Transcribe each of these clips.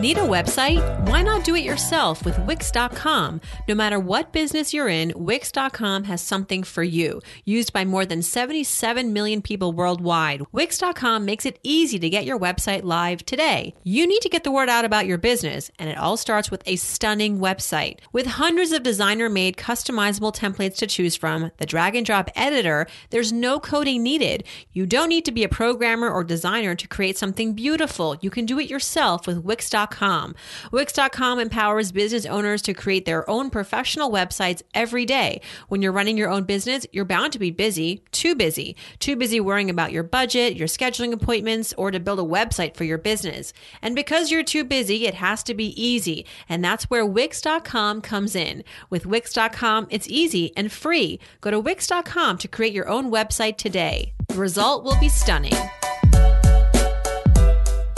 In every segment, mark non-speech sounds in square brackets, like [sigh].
Need a website? Why not do it yourself with Wix.com? No matter what business you're in, Wix.com has something for you. Used by more than 77 million people worldwide, Wix.com makes it easy to get your website live today. You need to get the word out about your business, and it all starts with a stunning website. With hundreds of designer made customizable templates to choose from, the drag and drop editor, there's no coding needed. You don't need to be a programmer or designer to create something beautiful. You can do it yourself with Wix.com Wix.com. Wix.com empowers business owners to create their own professional websites every day. When you're running your own business, you're bound to be busy, too busy, too busy worrying about your budget, your scheduling appointments, or to build a website for your business. And because you're too busy, it has to be easy. And that's where Wix.com comes in. With Wix.com, it's easy and free. Go to Wix.com to create your own website today. The result will be stunning.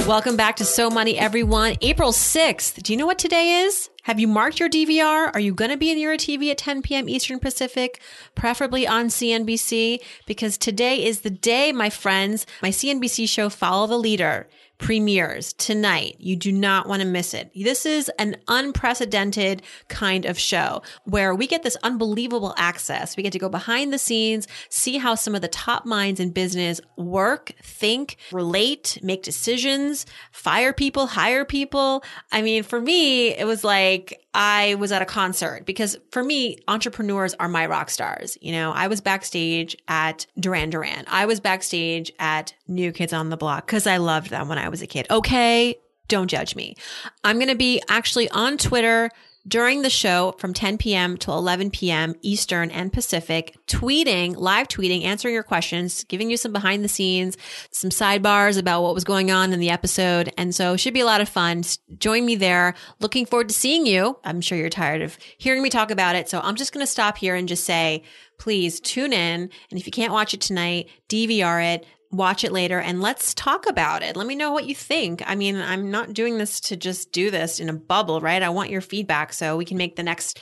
Welcome back to So Money, everyone. April 6th. Do you know what today is? Have you marked your DVR? Are you going to be near a TV at 10 p.m. Eastern Pacific, preferably on CNBC? Because today is the day, my friends, my CNBC show Follow the Leader premieres tonight. You do not want to miss it. This is an unprecedented kind of show where we get this unbelievable access. We get to go behind the scenes, see how some of the top minds in business work, think, relate, make decisions, fire people, hire people. I mean, for me, it was like I was at a concert because for me, entrepreneurs are my rock stars. You know, I was backstage at Duran Duran. I was backstage at New Kids on the Block because I loved them when I was a kid. Okay. Don't judge me. I'm going to be actually on Twitter during the show from 10 p.m. to 11 p.m. Eastern and Pacific, tweeting, live tweeting, answering your questions, giving you some behind the scenes, some sidebars about what was going on in the episode. And so it should be a lot of fun. Join me there. Looking forward to seeing you. I'm sure you're tired of hearing me talk about it. So I'm just going to stop here and just say, please tune in. And if you can't watch it tonight, DVR it watch it later and let's talk about it. Let me know what you think. I mean, I'm not doing this to just do this in a bubble, right? I want your feedback so we can make the next,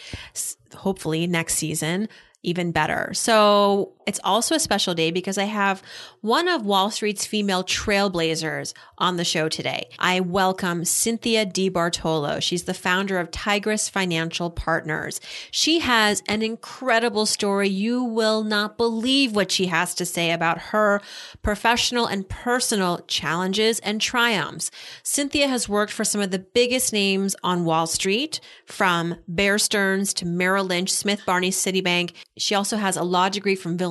hopefully, next season even better. So it's also a special day because I have one of Wall Street's female trailblazers on the show today. I welcome Cynthia DiBartolo. She's the founder of Tigress Financial Partners. She has an incredible story. You will not believe what she has to say about her professional and personal challenges and triumphs. Cynthia has worked for some of the biggest names on Wall Street, from Bear Stearns to Merrill Lynch, Smith Barney, Citibank. She also has a law degree from Villanova.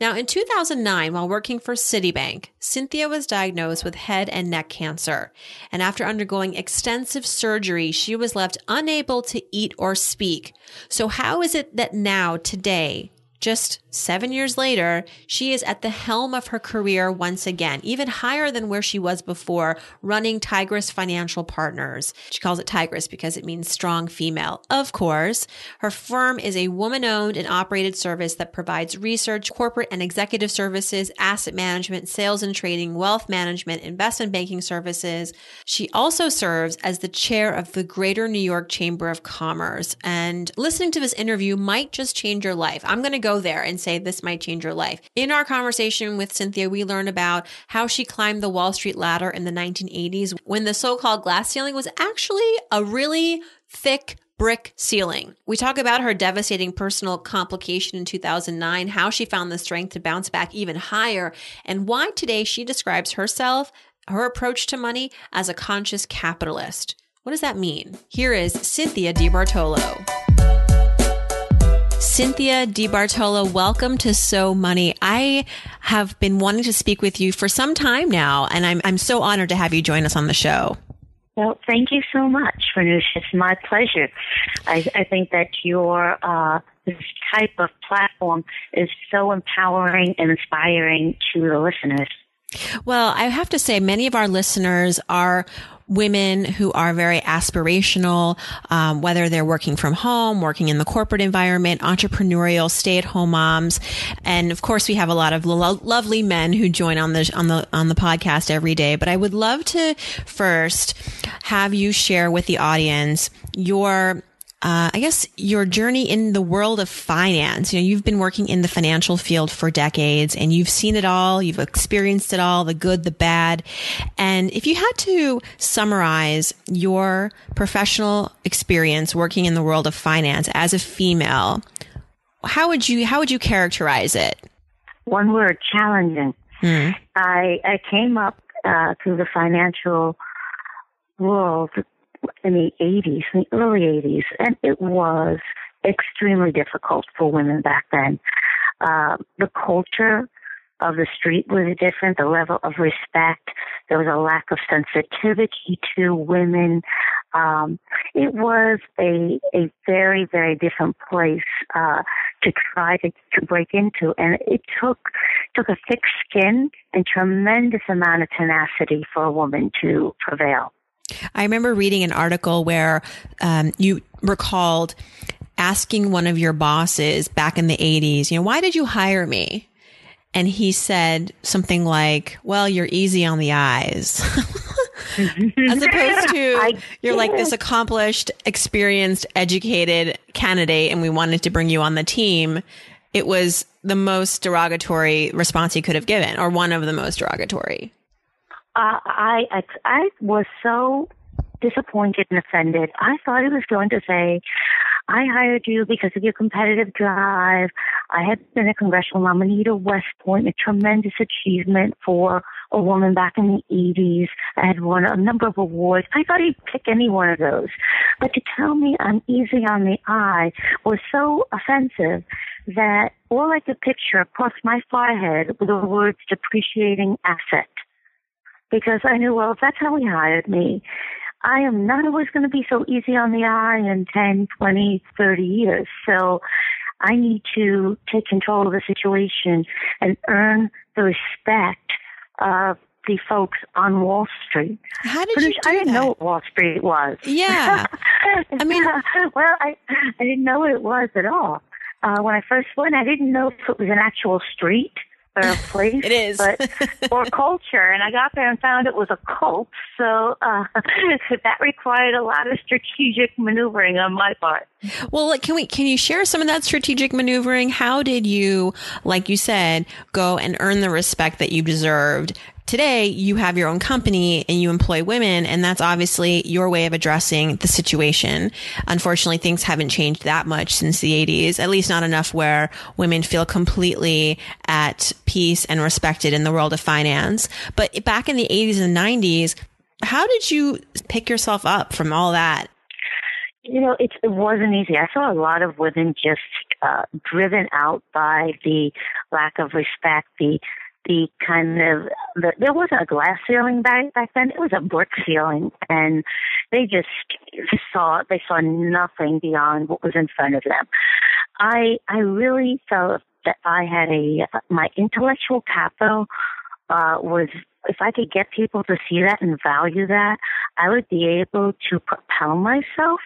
Now, in 2009, while working for Citibank, Cynthia was diagnosed with head and neck cancer. And after undergoing extensive surgery, she was left unable to eat or speak. So, how is it that now, today, just seven years later, she is at the helm of her career once again, even higher than where she was before, running Tigress Financial Partners. She calls it Tigress because it means strong female. Of course, her firm is a woman owned and operated service that provides research, corporate and executive services, asset management, sales and trading, wealth management, investment banking services. She also serves as the chair of the Greater New York Chamber of Commerce. And listening to this interview might just change your life. I'm going to go there and say this might change your life. In our conversation with Cynthia, we learn about how she climbed the Wall Street ladder in the 1980s when the so called glass ceiling was actually a really thick brick ceiling. We talk about her devastating personal complication in 2009, how she found the strength to bounce back even higher, and why today she describes herself, her approach to money, as a conscious capitalist. What does that mean? Here is Cynthia DiBartolo. Cynthia DiBartolo, welcome to So Money. I have been wanting to speak with you for some time now, and I'm, I'm so honored to have you join us on the show. Well, thank you so much, Farnoosh. It's my pleasure. I, I think that your uh, this type of platform is so empowering and inspiring to the listeners. Well, I have to say, many of our listeners are women who are very aspirational, um, whether they're working from home, working in the corporate environment, entrepreneurial, stay-at-home moms, and of course, we have a lot of lo- lovely men who join on the on the on the podcast every day. But I would love to first have you share with the audience your uh, I guess your journey in the world of finance. You know, you've been working in the financial field for decades and you've seen it all. You've experienced it all, the good, the bad. And if you had to summarize your professional experience working in the world of finance as a female, how would you, how would you characterize it? One word, challenging. Hmm. I, I came up, uh, through the financial world in the 80s, in the early 80s, and it was extremely difficult for women back then. Uh, the culture of the street was different, the level of respect, there was a lack of sensitivity to women. Um, it was a a very very different place uh, to try to, to break into, and it took took a thick skin and tremendous amount of tenacity for a woman to prevail. I remember reading an article where um, you recalled asking one of your bosses back in the 80s, you know, why did you hire me? And he said something like, well, you're easy on the eyes. [laughs] As opposed to [laughs] you're like this accomplished, experienced, educated candidate, and we wanted to bring you on the team. It was the most derogatory response he could have given, or one of the most derogatory. I, I I was so disappointed and offended. I thought he was going to say, "I hired you because of your competitive drive. I had been a congressional nominee to West Point, a tremendous achievement for a woman back in the 80s. I had won a number of awards. I thought he'd pick any one of those. But to tell me I'm easy on the eye was so offensive that all I could picture across my forehead were the words depreciating asset because I knew, well, if that's how he hired me, I am not always going to be so easy on the eye in 10, 20, 30 years. So I need to take control of the situation and earn the respect of the folks on Wall Street. How did you do I didn't that? know what Wall Street was. Yeah. [laughs] I mean, well, I I didn't know what it was at all. Uh, when I first went, I didn't know if it was an actual street or [laughs] place. it is. but, or [laughs] culture. And I got there and found it was a cult. So uh, [laughs] that required a lot of strategic maneuvering on my part. Well, can we can you share some of that strategic maneuvering? How did you, like you said, go and earn the respect that you deserved today you have your own company and you employ women and that's obviously your way of addressing the situation. Unfortunately, things haven't changed that much since the 80s, at least not enough where women feel completely at peace and respected in the world of finance. But back in the 80s and 90s, how did you pick yourself up from all that? You know, it, it wasn't easy. I saw a lot of women just uh, driven out by the lack of respect, the the kind of the, there wasn't a glass ceiling back back then. It was a brick ceiling, and they just saw they saw nothing beyond what was in front of them. I I really felt that I had a my intellectual capital uh, was if I could get people to see that and value that, I would be able to propel myself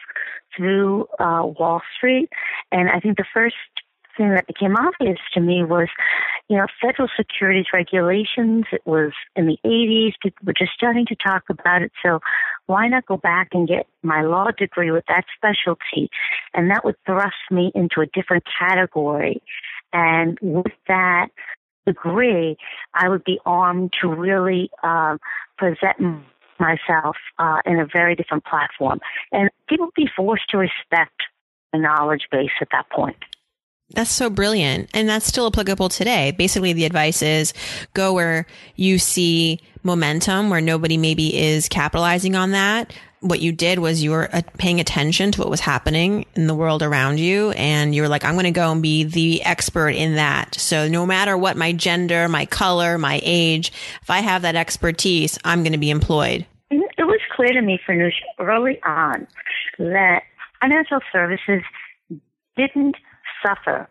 through uh, Wall Street. And I think the first thing that became obvious to me was, you know, federal securities regulations. It was in the 80s. People were just starting to talk about it. So why not go back and get my law degree with that specialty? And that would thrust me into a different category. And with that degree, I would be armed to really uh, present myself uh, in a very different platform. And people would be forced to respect the knowledge base at that point. That's so brilliant. And that's still applicable today. Basically, the advice is go where you see momentum, where nobody maybe is capitalizing on that. What you did was you were uh, paying attention to what was happening in the world around you. And you were like, I'm going to go and be the expert in that. So no matter what my gender, my color, my age, if I have that expertise, I'm going to be employed. It was clear to me, Farnoosh, early on that financial services didn't suffer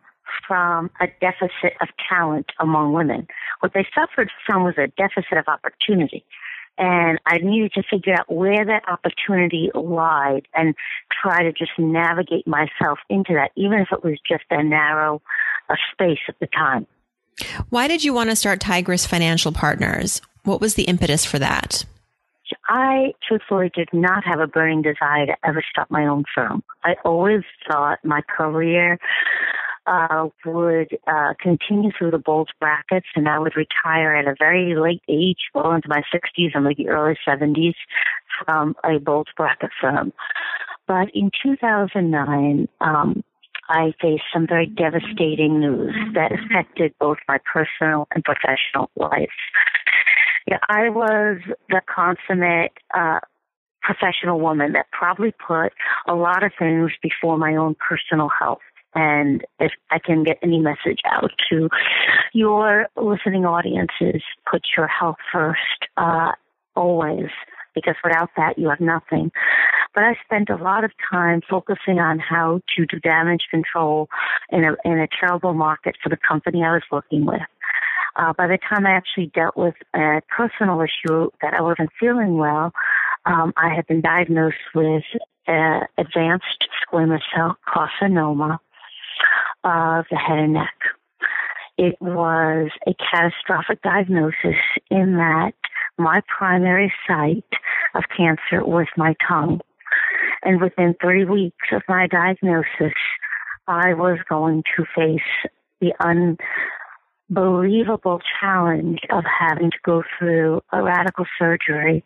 from a deficit of talent among women. What they suffered from was a deficit of opportunity. And I needed to figure out where that opportunity lied and try to just navigate myself into that, even if it was just a narrow a space at the time. Why did you want to start Tigress Financial Partners? What was the impetus for that? I truthfully did not have a burning desire to ever start my own firm. I always thought my career uh, would uh, continue through the bulge brackets, and I would retire at a very late age, well into my 60s and maybe early 70s, from a bulge bracket firm. But in 2009, um, I faced some very devastating news that affected both my personal and professional life. Yeah, I was the consummate uh, professional woman that probably put a lot of things before my own personal health. And if I can get any message out to your listening audiences, put your health first, uh, always, because without that, you have nothing. But I spent a lot of time focusing on how to do damage control in a, in a terrible market for the company I was working with. Uh, by the time I actually dealt with a personal issue that I wasn't feeling well, um, I had been diagnosed with uh, advanced squamous cell carcinoma of the head and neck. It was a catastrophic diagnosis in that my primary site of cancer was my tongue. And within three weeks of my diagnosis, I was going to face the unbelievable challenge of having to go through a radical surgery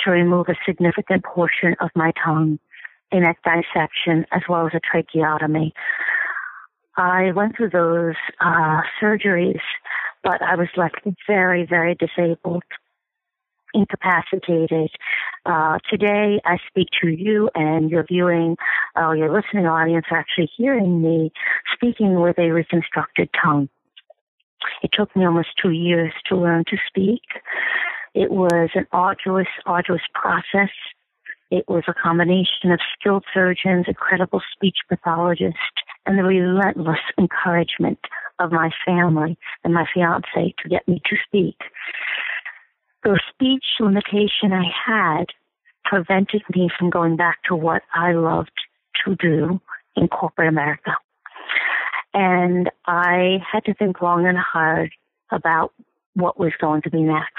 to remove a significant portion of my tongue, in a dissection, as well as a tracheotomy. I went through those uh, surgeries, but I was left very, very disabled, incapacitated. Uh, today, I speak to you, and your viewing, uh, your listening audience, are actually hearing me speaking with a reconstructed tongue. It took me almost two years to learn to speak. It was an arduous, arduous process. It was a combination of skilled surgeons, incredible speech pathologists, and the relentless encouragement of my family and my fiance to get me to speak. The speech limitation I had prevented me from going back to what I loved to do in corporate America. And I had to think long and hard about what was going to be next.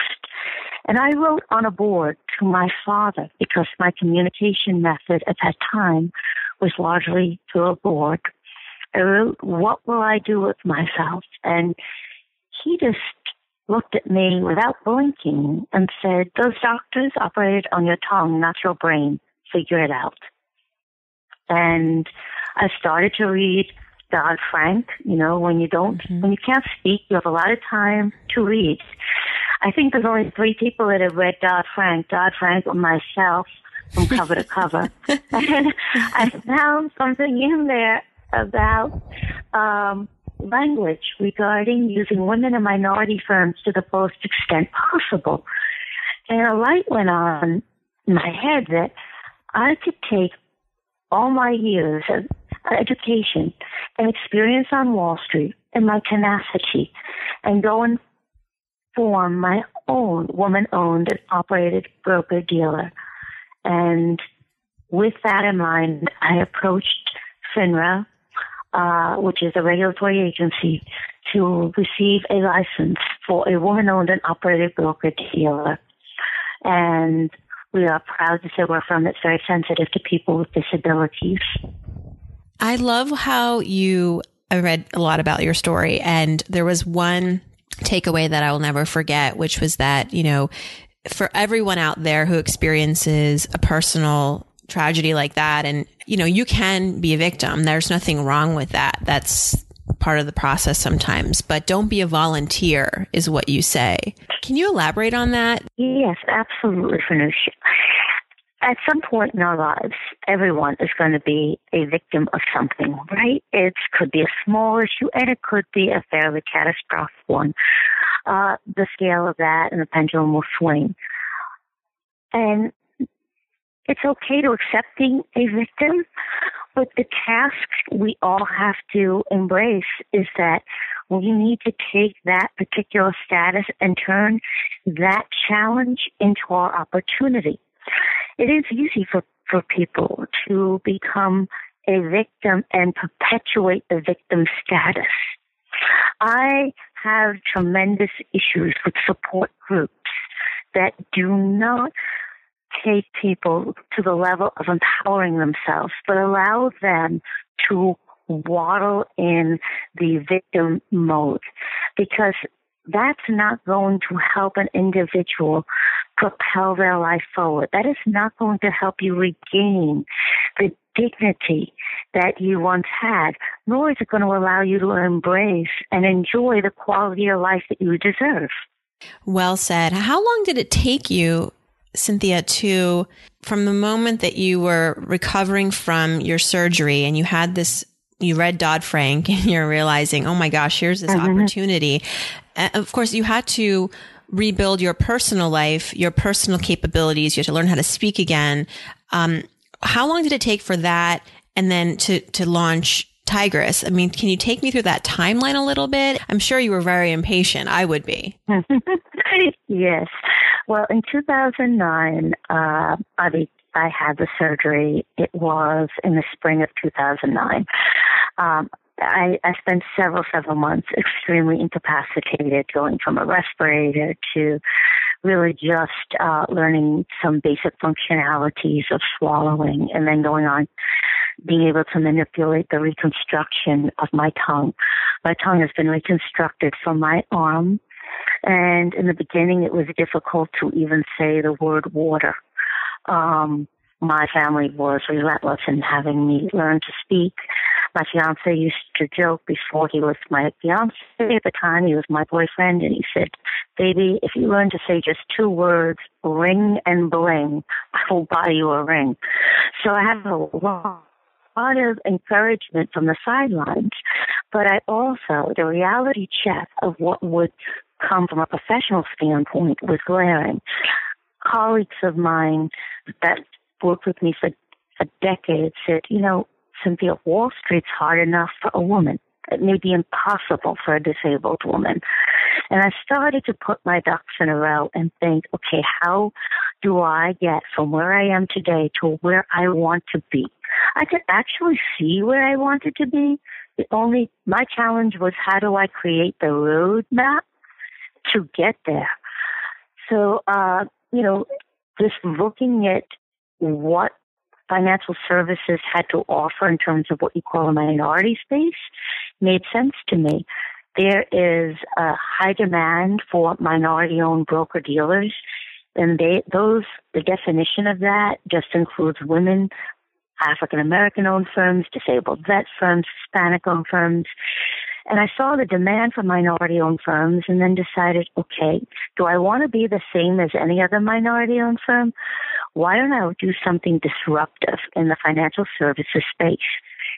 And I wrote on a board to my father because my communication method at that time was largely through a board. I wrote, what will I do with myself? And he just looked at me without blinking and said, those doctors operated on your tongue, not your brain. Figure it out. And I started to read Dodd Frank. You know, when you don't, mm-hmm. when you can't speak, you have a lot of time to read. I think there's only three people that have read Dodd Frank, Dodd Frank or myself from cover to cover. and [laughs] [laughs] I found something in there about um, language regarding using women and minority firms to the fullest extent possible. And a light went on in my head that I could take all my years of education and experience on Wall Street and my tenacity and go and form my own woman owned and operated broker dealer. And with that in mind, I approached FINRA, uh, which is a regulatory agency, to receive a license for a woman owned and operated broker dealer. And we are proud to say we're from a firm that's very sensitive to people with disabilities. I love how you I read a lot about your story and there was one takeaway that I will never forget, which was that, you know, for everyone out there who experiences a personal tragedy like that, and, you know, you can be a victim. There's nothing wrong with that. That's part of the process sometimes, but don't be a volunteer is what you say. Can you elaborate on that? Yes, absolutely, Farnoosh at some point in our lives, everyone is going to be a victim of something, right? It could be a small issue and it could be a fairly catastrophic one. Uh, the scale of that and the pendulum will swing. And it's okay to accepting a victim But the task we all have to embrace is that we need to take that particular status and turn that challenge into our opportunity. It is easy for, for people to become a victim and perpetuate the victim status. I have tremendous issues with support groups that do not take people to the level of empowering themselves, but allow them to waddle in the victim mode because that's not going to help an individual propel their life forward. That is not going to help you regain the dignity that you once had, nor is it going to allow you to embrace and enjoy the quality of life that you deserve. Well said. How long did it take you, Cynthia, to from the moment that you were recovering from your surgery and you had this you read Dodd Frank [laughs] and you're realizing, oh my gosh, here's this mm-hmm. opportunity. And of course, you had to rebuild your personal life, your personal capabilities. You had to learn how to speak again. Um, how long did it take for that and then to, to launch Tigress? I mean, can you take me through that timeline a little bit? I'm sure you were very impatient. I would be. [laughs] yes. Well, in 2009, uh, I, I had the surgery. It was in the spring of 2009. Um, I, I spent several, several months extremely incapacitated, going from a respirator to really just uh, learning some basic functionalities of swallowing and then going on being able to manipulate the reconstruction of my tongue. My tongue has been reconstructed from my arm and in the beginning it was difficult to even say the word water. Um, my family was relentless in having me learn to speak. My fiance used to joke before he was my fiance at the time, he was my boyfriend, and he said, Baby, if you learn to say just two words, ring and bling, I will buy you a ring. So I have a lot of encouragement from the sidelines, but I also, the reality check of what would come from a professional standpoint was glaring. Colleagues of mine that worked with me for a decade said, you know, Cynthia, Wall Street's hard enough for a woman. It may be impossible for a disabled woman. And I started to put my ducks in a row and think, okay, how do I get from where I am today to where I want to be? I could actually see where I wanted to be. The only, my challenge was how do I create the roadmap to get there? So, uh, you know, just looking at what financial services had to offer in terms of what you call a minority space made sense to me. There is a high demand for minority owned broker dealers and they, those, the definition of that just includes women, African American owned firms, disabled vet firms, Hispanic owned firms. And I saw the demand for minority owned firms and then decided, okay, do I want to be the same as any other minority owned firm? why don't I do something disruptive in the financial services space?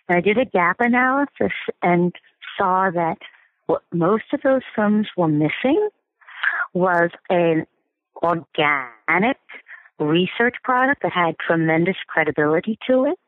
And I did a gap analysis and saw that what most of those firms were missing was an organic research product that had tremendous credibility to it.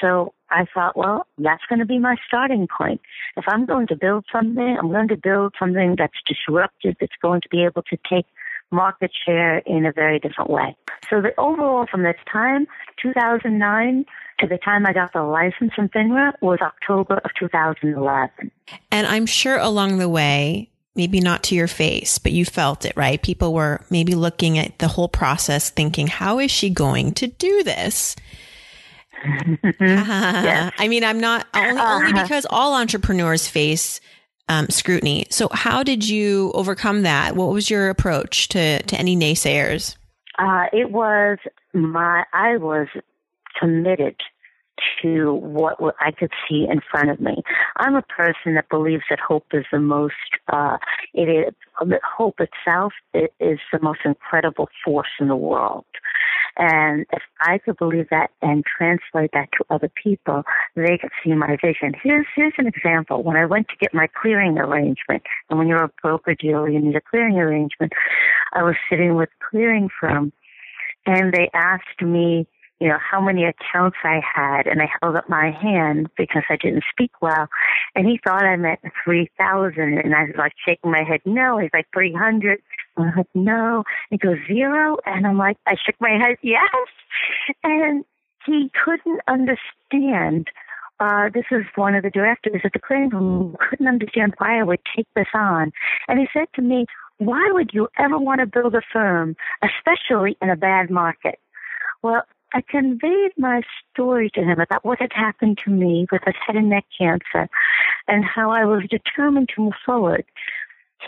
So I thought, well, that's going to be my starting point. If I'm going to build something, I'm going to build something that's disruptive, that's going to be able to take market share in a very different way. So the overall from this time, 2009 to the time I got the license from FINRA was October of 2011. And I'm sure along the way, maybe not to your face, but you felt it, right? People were maybe looking at the whole process thinking, how is she going to do this? [laughs] yes. I mean, I'm not only, only uh-huh. because all entrepreneurs face um, scrutiny. So, how did you overcome that? What was your approach to to any naysayers? Uh, it was my. I was committed to what I could see in front of me. I'm a person that believes that hope is the most. Uh, it is hope itself is the most incredible force in the world. And if I could believe that and translate that to other people, they could see my vision. Here's, here's an example. When I went to get my clearing arrangement, and when you're a broker dealer, you need a clearing arrangement. I was sitting with clearing firm and they asked me, you know, how many accounts I had and I held up my hand because I didn't speak well. And he thought I meant 3,000 and I was like shaking my head. No, he's like 300. I like, no. He goes, zero? And I'm like, I shook my head, yes. And he couldn't understand. Uh, this is one of the directors at the Clinton couldn't understand why I would take this on. And he said to me, why would you ever want to build a firm, especially in a bad market? Well, I conveyed my story to him about what had happened to me with a head and neck cancer and how I was determined to move forward.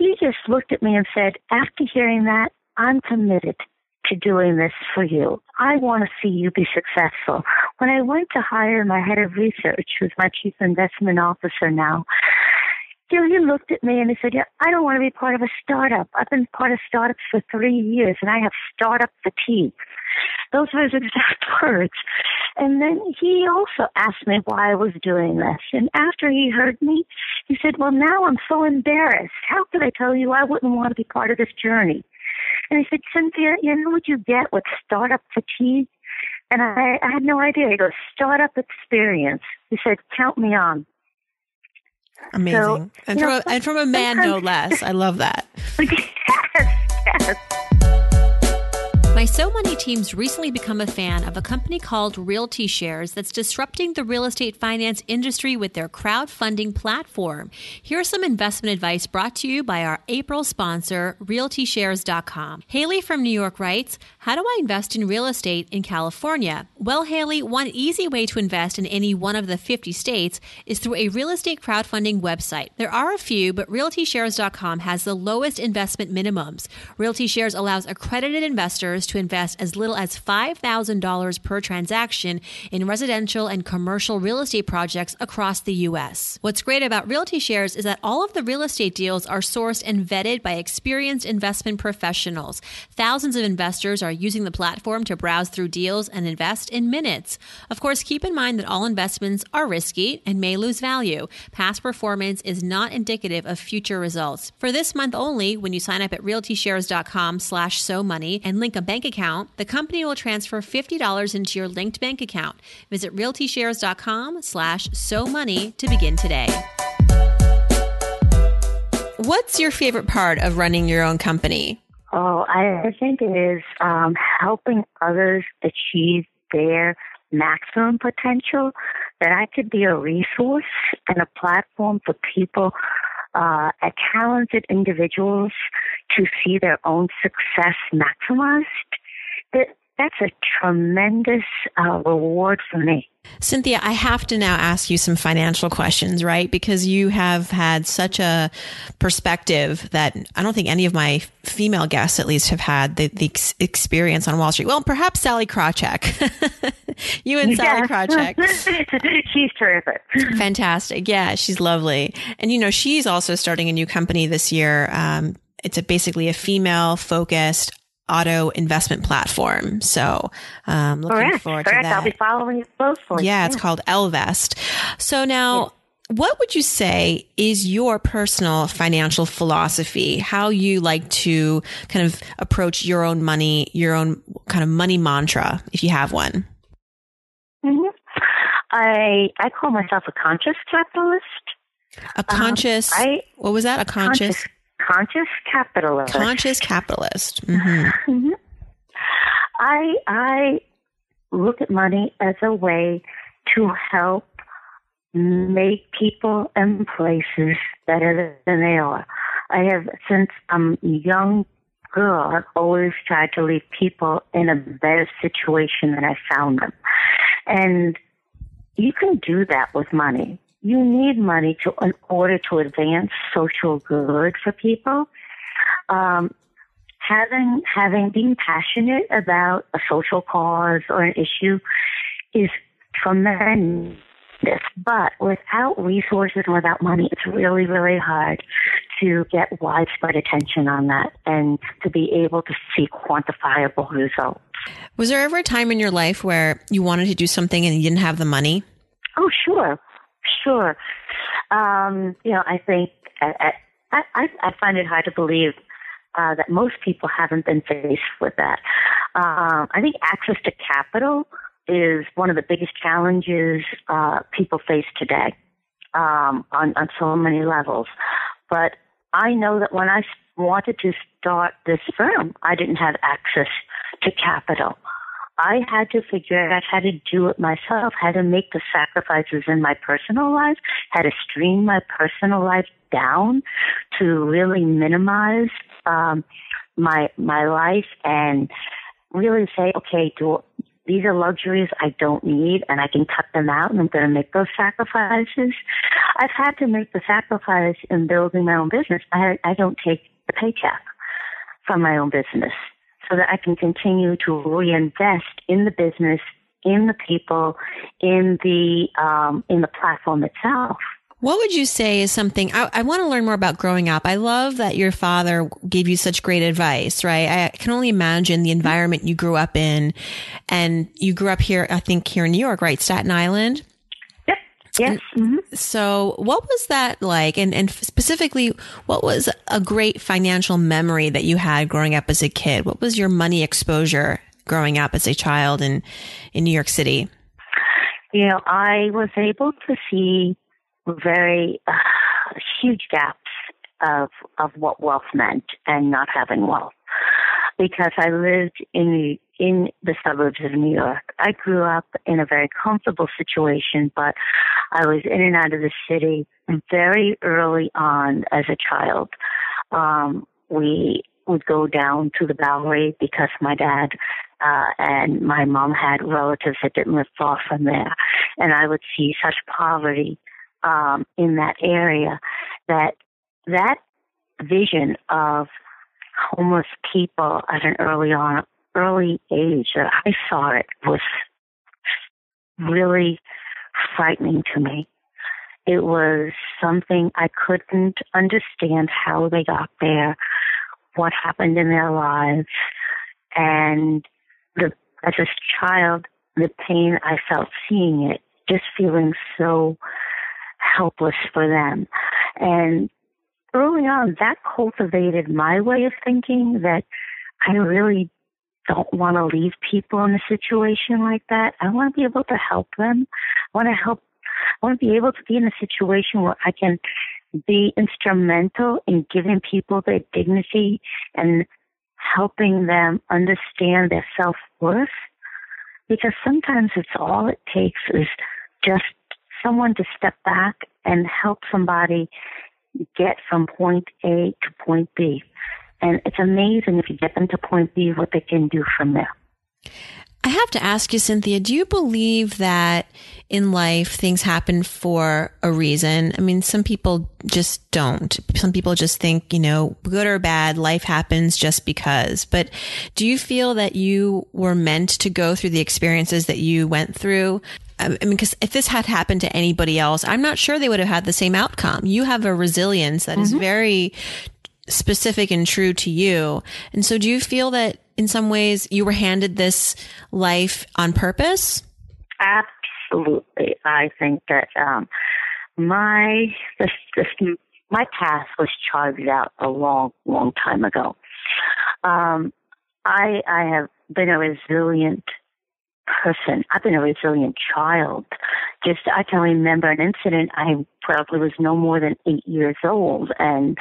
He just looked at me and said, after hearing that, I'm committed to doing this for you. I want to see you be successful. When I went to hire my head of research, who's my chief investment officer now, he looked at me and he said, yeah, I don't want to be part of a startup. I've been part of startups for three years and I have startup fatigue. Those were his exact [laughs] words. And then he also asked me why I was doing this. And after he heard me, he said, well, now I'm so embarrassed. How could I tell you I wouldn't want to be part of this journey? And he said, Cynthia, you know what you get with startup fatigue? And I, I had no idea. He goes, startup experience. He said, count me on. Amazing. So, and, from know, a, and from a man, no less. I love that. [laughs] yes, My So Money team's recently become a fan of a company called Realty Shares that's disrupting the real estate finance industry with their crowdfunding platform. Here's some investment advice brought to you by our April sponsor, RealtyShares.com. Haley from New York writes, How do I invest in real estate in California? Well, Haley, one easy way to invest in any one of the 50 states is through a real estate crowdfunding website. There are a few, but RealtyShares.com has the lowest investment minimums. Realty Shares allows accredited investors to invest as little as $5,000 per transaction in residential and commercial real estate projects across the U.S. What's great about Realty Shares is that all of the real estate deals are sourced and vetted by experienced investment professionals. Thousands of investors are using the platform to browse through deals and invest in minutes. Of course, keep in mind that all investments are risky and may lose value. Past performance is not indicative of future results. For this month only, when you sign up at realtyshares.com slash so money and link a bank bank account, the company will transfer $50 into your linked bank account. Visit realtyshares.com slash so money to begin today. What's your favorite part of running your own company? Oh, I think it is um, helping others achieve their maximum potential. That I could be a resource and a platform for people, uh, talented individuals to see their own success maximized, that, that's a tremendous uh, reward for me. Cynthia, I have to now ask you some financial questions, right? Because you have had such a perspective that I don't think any of my female guests, at least, have had the, the ex- experience on Wall Street. Well, perhaps Sallie Krawcheck. [laughs] you and Sallie Krawcheck. [laughs] she's terrific. [laughs] Fantastic. Yeah, she's lovely. And, you know, she's also starting a new company this year. Um, it's a basically a female focused auto investment platform. So, um, looking correct, forward correct. to that. I'll be following you closely. Yeah, it's called Ellevest. So now, yeah. What would you say is your personal financial philosophy? How you like to kind of approach your own money, your own kind of money mantra, if you have one? Mm-hmm. I I call myself a conscious capitalist. A conscious. Um, I, what was that? A conscious, conscious conscious capitalist. Conscious capitalist. Mm-hmm. mm-hmm. I I look at money as a way to help make people and places better than they are. I have since I'm a young girl, I've always tried to leave people in a better situation than I found them. And you can do that with money you need money to in order to advance social good for people. Um, having having being passionate about a social cause or an issue is tremendous. But without resources and without money, it's really, really hard to get widespread attention on that and to be able to see quantifiable results. Was there ever a time in your life where you wanted to do something and you didn't have the money? Oh, sure. Sure. Um, you know, I think I, I, I find it hard to believe uh, that most people haven't been faced with that. Um, I think access to capital is one of the biggest challenges uh, people face today um, on, on so many levels. But I know that when I wanted to start this firm, I didn't have access to capital. I had to figure out how to do it myself, how to make the sacrifices in my personal life, how to stream my personal life down to really minimize um, my my life and really say, okay, do these are luxuries I don't need and I can cut them out and I'm going to make those sacrifices. I've had to make the sacrifice in building my own business. I, I don't take the paycheck from my own business so that I can continue to reinvest in the business, in the people, in the, um, in the platform itself. What would you say is something I, I, want to learn more about growing up? I love that your father gave you such great advice, right? I can only imagine the environment you grew up in and you grew up here, I think here in New York, right? Staten Island. Yes. Mm-hmm. So what was that like? And, and specifically, what was a great financial memory that you had growing up as a kid? What was your money exposure growing up as a child in, in New York City? You know, I was able to see very uh, huge gaps of of what wealth meant and not having wealth because I lived in the in the suburbs of New York. I grew up in a very comfortable situation, but I was in and out of the city very early on as a child. Um, we would go down to the Bowery because my dad uh, and my mom had relatives that didn't live far from there, and I would see such poverty um, in that area that that vision of homeless people at an early on early age that I saw it was really frightening to me. It was something I couldn't understand how they got there, what happened in their lives, and the as a child, the pain I felt seeing it, just feeling so helpless for them. And early on, that cultivated my way of thinking that I really don't want to leave people in a situation like that. I want to be able to help them. I want to help. I want to be able to be in a situation where I can be instrumental in giving people their dignity and helping them understand their self worth. Because sometimes it's all it takes is just someone to step back and help somebody get from point A to point B. And it's amazing if you get them to point B what they can do from there. I have to ask you, Cynthia, do you believe that in life things happen for a reason? I mean, some people just don't. Some people just think, you know, good or bad, life happens just because. But do you feel that you were meant to go through the experiences that you went through? I mean, because if this had happened to anybody else, I'm not sure they would have had the same outcome. You have a resilience that mm-hmm. is very specific and true to you. And so do you feel that in some ways you were handed this life on purpose? Absolutely. I think that um, my this, this, my path was charted out a long, long time ago. Um, I I have been a resilient person. I've been a resilient child. Just I can remember an incident. I probably was no more than eight years old, and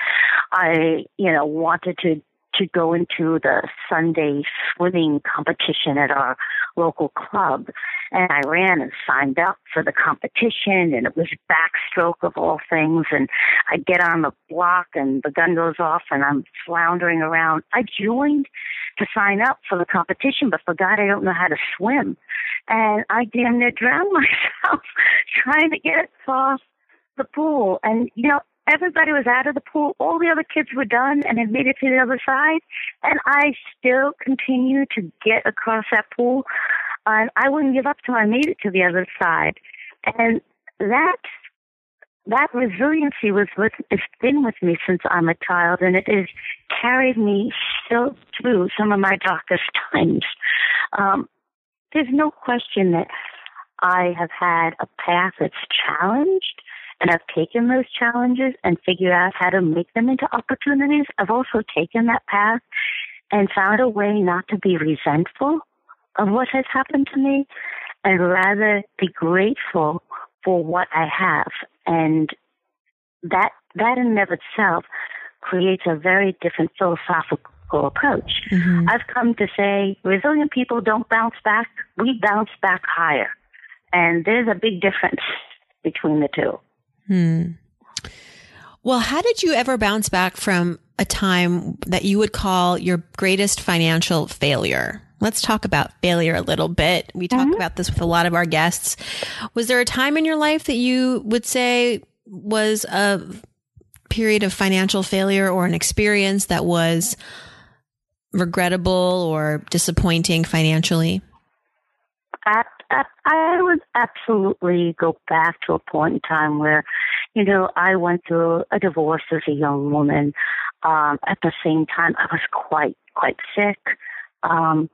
I, you know, wanted to to go into the Sunday swimming competition at our local club. And I ran and signed up for the competition and it was backstroke of all things. And I get on the block and the gun goes off and I'm floundering around. I joined to sign up for the competition, but forgot I don't know how to swim. And I damn near drowned [laughs] myself trying to get off the pool. And, you know, everybody was out of the pool. All the other kids were done and had made it to the other side. And I still continued to get across that pool. And I wouldn't give up till I made it to the other side. And that that resiliency was with it's been with me since I'm a child and it has carried me still through some of my darkest times. Um, there's no question that I have had a path that's challenged and I've taken those challenges and figured out how to make them into opportunities. I've also taken that path and found a way not to be resentful of what has happened to me and rather be grateful for what I have. And that, that in and of itself creates a very different philosophical approach. Mm-hmm. I've come to say resilient people don't bounce back. We bounce back higher. And there's a big difference between the two. Hmm. Well, how did you ever bounce back from a time that you would call your greatest financial failure? Let's talk about failure a little bit. We talk mm-hmm. about this with a lot of our guests. Was there a time in your life that you would say was a period of financial failure or an experience that was regrettable or disappointing financially? I, would absolutely go back to a point in time where, you know, I went through a divorce as a young woman. Um, at the same time, I was quite, quite sick. Um,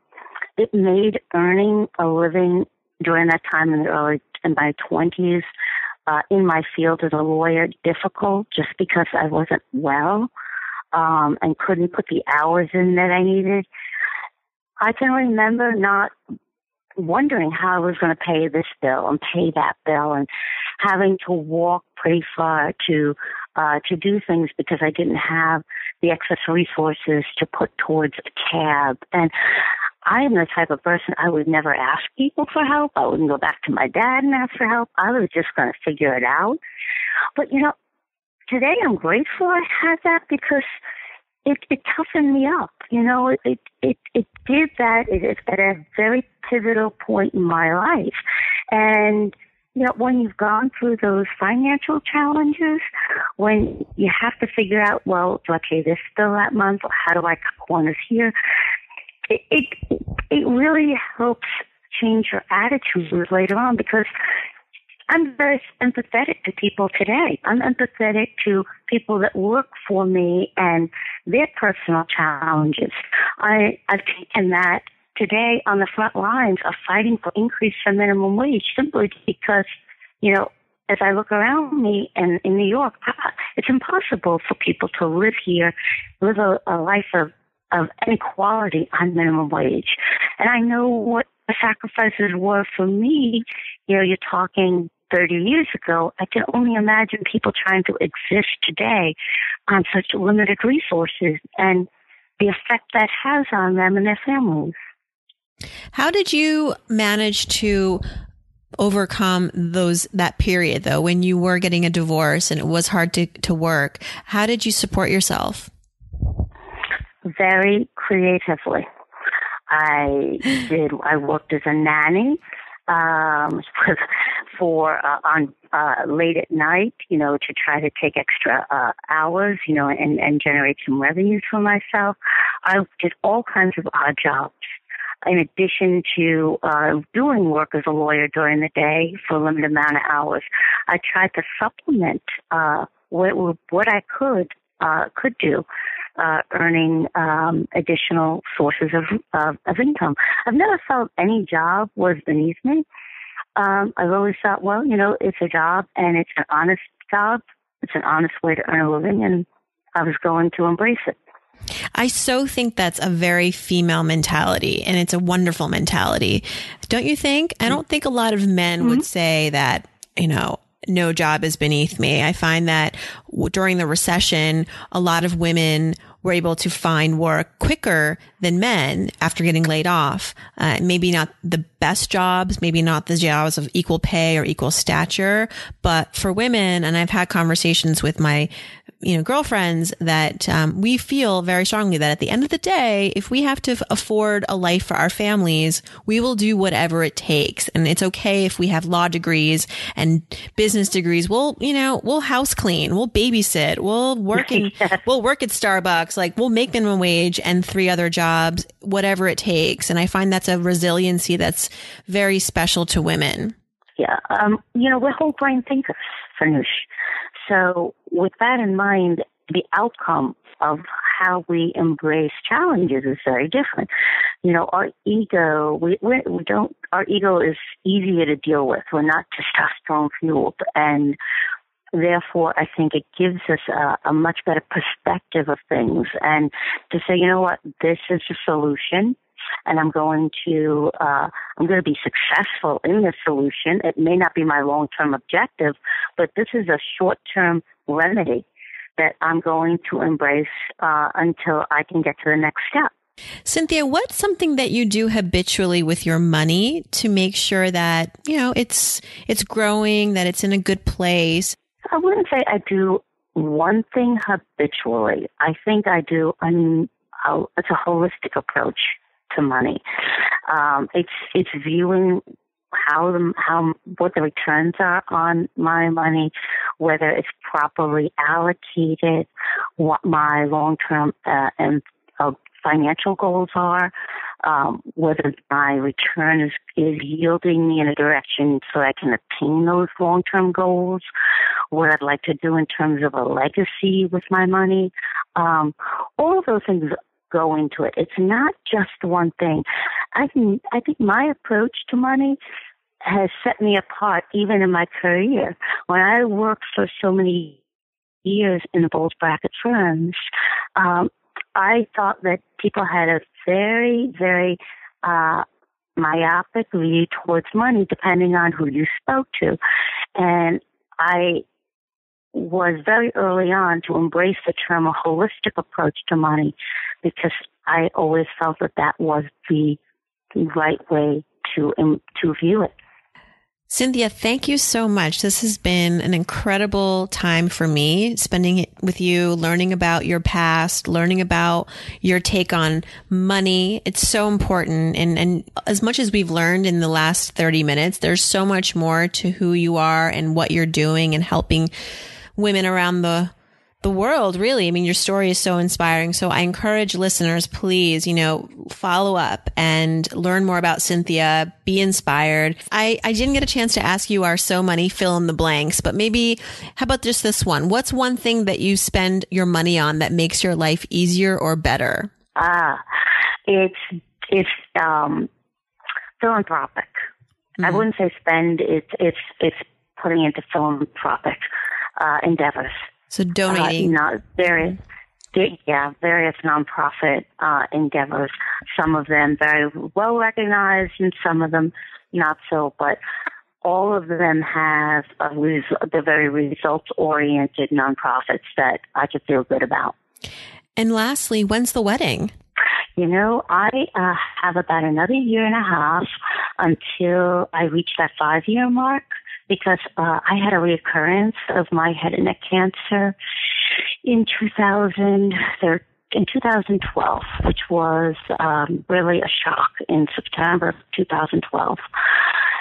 it made earning a living during that time in the early, in my twenties, uh, in my field as a lawyer difficult just because I wasn't well, um, and couldn't put the hours in that I needed. I can remember not wondering how I was going to pay this bill and pay that bill and having to walk pretty far to uh, to do things because I didn't have the excess resources to put towards a cab. And I am the type of person I would never ask people for help. I wouldn't go back to my dad and ask for help. I was just going to figure it out. But you know, today I'm grateful I had that because it, it toughened me up. You know, it, it, it, did that at a very pivotal point in my life. And, you know, when you've gone through those financial challenges, when you have to figure out, well, pay this bill that month? Or how do I cut corners here? It, it, it really helps change your attitude later on because I'm very empathetic to people today. I'm empathetic to people that work for me and their personal challenges. I, I've taken that today on the front lines of fighting for increase for minimum wage simply because, you know, as I look around me and in New York, ah, it's impossible for people to live here, live a, a life of, of inequality on minimum wage. And I know what the sacrifices were for me. You know, you're talking 30 years ago, I can only imagine people trying to exist today on such limited resources and the effect that has on them and their families. How did you manage to overcome those that period though when you were getting a divorce and it was hard to, to work? How did you support yourself? Very creatively. I did I worked as a nanny um, for [laughs] for uh, on uh, late at night, you know, to try to take extra uh, hours, you know, and, and generate some revenues for myself. I did all kinds of odd jobs. In addition to uh, doing work as a lawyer during the day for a limited amount of hours, I tried to supplement uh, what what I could uh, could do uh, earning um, additional sources of, of, of income. I've never felt any job was beneath me. Um, I've always thought, well, you know, it's a job and it's an honest job. It's an honest way to earn a living, and I was going to embrace it. I so think that's a very female mentality and it's a wonderful mentality. Don't you think? I don't think a lot of men mm-hmm. would say that, you know, no job is beneath me. I find that during the recession, a lot of women were able to find work quicker than men after getting laid off. Uh, maybe not the best jobs, maybe not the jobs of equal pay or equal stature, but for women, and I've had conversations with my you know, girlfriends that um, we feel very strongly that at the end of the day, if we have to afford a life for our families, we will do whatever it takes. And it's okay if we have law degrees and business degrees. We'll, you know, we'll house clean, we'll babysit, we'll work in, [laughs] we'll work at Starbucks, like we'll make minimum wage and three other jobs, whatever it takes. And I find that's a resiliency that's very special to women. Yeah. Um, you know, we're whole brain thinkers, Farnoosh. So with that in mind, the outcome of how we embrace challenges is very different. You know, our ego, we, we, we don't, our ego is easier to deal with. We're not testosterone fueled. And therefore, I think it gives us a, a much better perspective of things and to say, you know what, this is a solution and I'm going to, uh, I'm going to be successful in this solution. It may not be my long term objective, but this is a short term remedy that I'm going to embrace uh, until I can get to the next step. Cynthia, what's something that you do habitually with your money to make sure that, you know, it's it's growing, that it's in a good place? I wouldn't say I do one thing habitually. I think I do an, a, it's a holistic approach to money. Um, it's it's viewing how the how what the returns are on my money, whether it's properly allocated, what my long term uh, and uh, financial goals are, um, whether my return is, is yielding me in a direction so I can attain those long term goals, what I'd like to do in terms of a legacy with my money. Um, all of those things go into it. It's not just one thing. I think I think my approach to money has set me apart even in my career. When I worked for so many years in the bulge bracket firms, um, I thought that people had a very, very uh, myopic view towards money, depending on who you spoke to. And I was very early on to embrace the term a holistic approach to money because I always felt that that was the right way to um, to view it. Cynthia, thank you so much. This has been an incredible time for me spending it with you, learning about your past, learning about your take on money. It's so important. And, and as much as we've learned in the last 30 minutes, there's so much more to who you are and what you're doing and helping women around the the world, really. I mean, your story is so inspiring. So I encourage listeners, please, you know, follow up and learn more about Cynthia, be inspired. I, I didn't get a chance to ask you our so money fill in the blanks, but maybe how about just this one? What's one thing that you spend your money on that makes your life easier or better? Ah, it's, it's, um, philanthropic. Mm-hmm. I wouldn't say spend. It's, it's, it's putting into philanthropic, uh, endeavors. So donating. Uh, not various, yeah, various nonprofit uh, endeavors. Some of them very well recognized, and some of them not so. But all of them have a res- the very results oriented nonprofits that I could feel good about. And lastly, when's the wedding? You know, I uh, have about another year and a half until I reach that five year mark because uh, I had a recurrence of my head and neck cancer in 2000, in 2012, which was um, really a shock in September of 2012.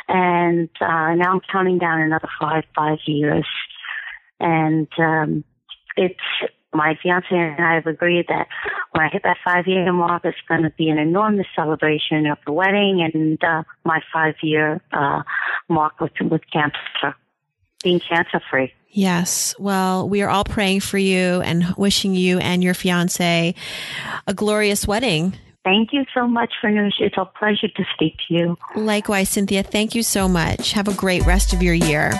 And uh, now I'm counting down another five, five years. And um, it's my fiance and I have agreed that when I hit that five year mark, it's going to be an enormous celebration of the wedding and uh, my five year uh, mark with, with cancer, being cancer free. Yes. Well, we are all praying for you and wishing you and your fiance a glorious wedding. Thank you so much, Farnoosh. It's a pleasure to speak to you. Likewise, Cynthia. Thank you so much. Have a great rest of your year.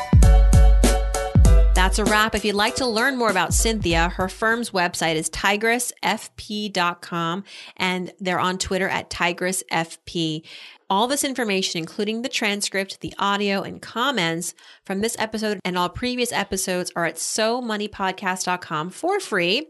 That's a wrap. If you'd like to learn more about Cynthia, her firm's website is tigressfp.com and they're on Twitter at tigressfp. All this information, including the transcript, the audio, and comments from this episode and all previous episodes, are at somoneypodcast.com for free.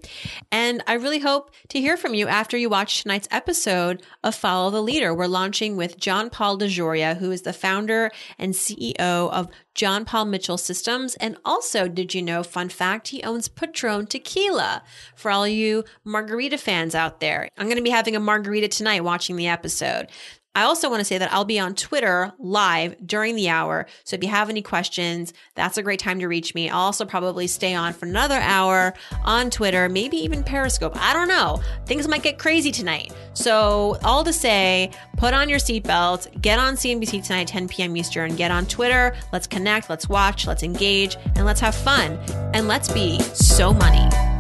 And I really hope to hear from you after you watch tonight's episode of Follow the Leader. We're launching with John Paul DeJoria, who is the founder and CEO of John Paul Mitchell Systems. And also, did you know, fun fact, he owns Patron Tequila for all you margarita fans out there. I'm going to be having a margarita tonight watching the episode. I also want to say that I'll be on Twitter live during the hour. So if you have any questions, that's a great time to reach me. I'll also probably stay on for another hour on Twitter, maybe even Periscope. I don't know. Things might get crazy tonight. So all to say, put on your seatbelt, get on CNBC tonight, 10 p.m. Eastern, get on Twitter. Let's connect, let's watch, let's engage, and let's have fun. And let's be so money.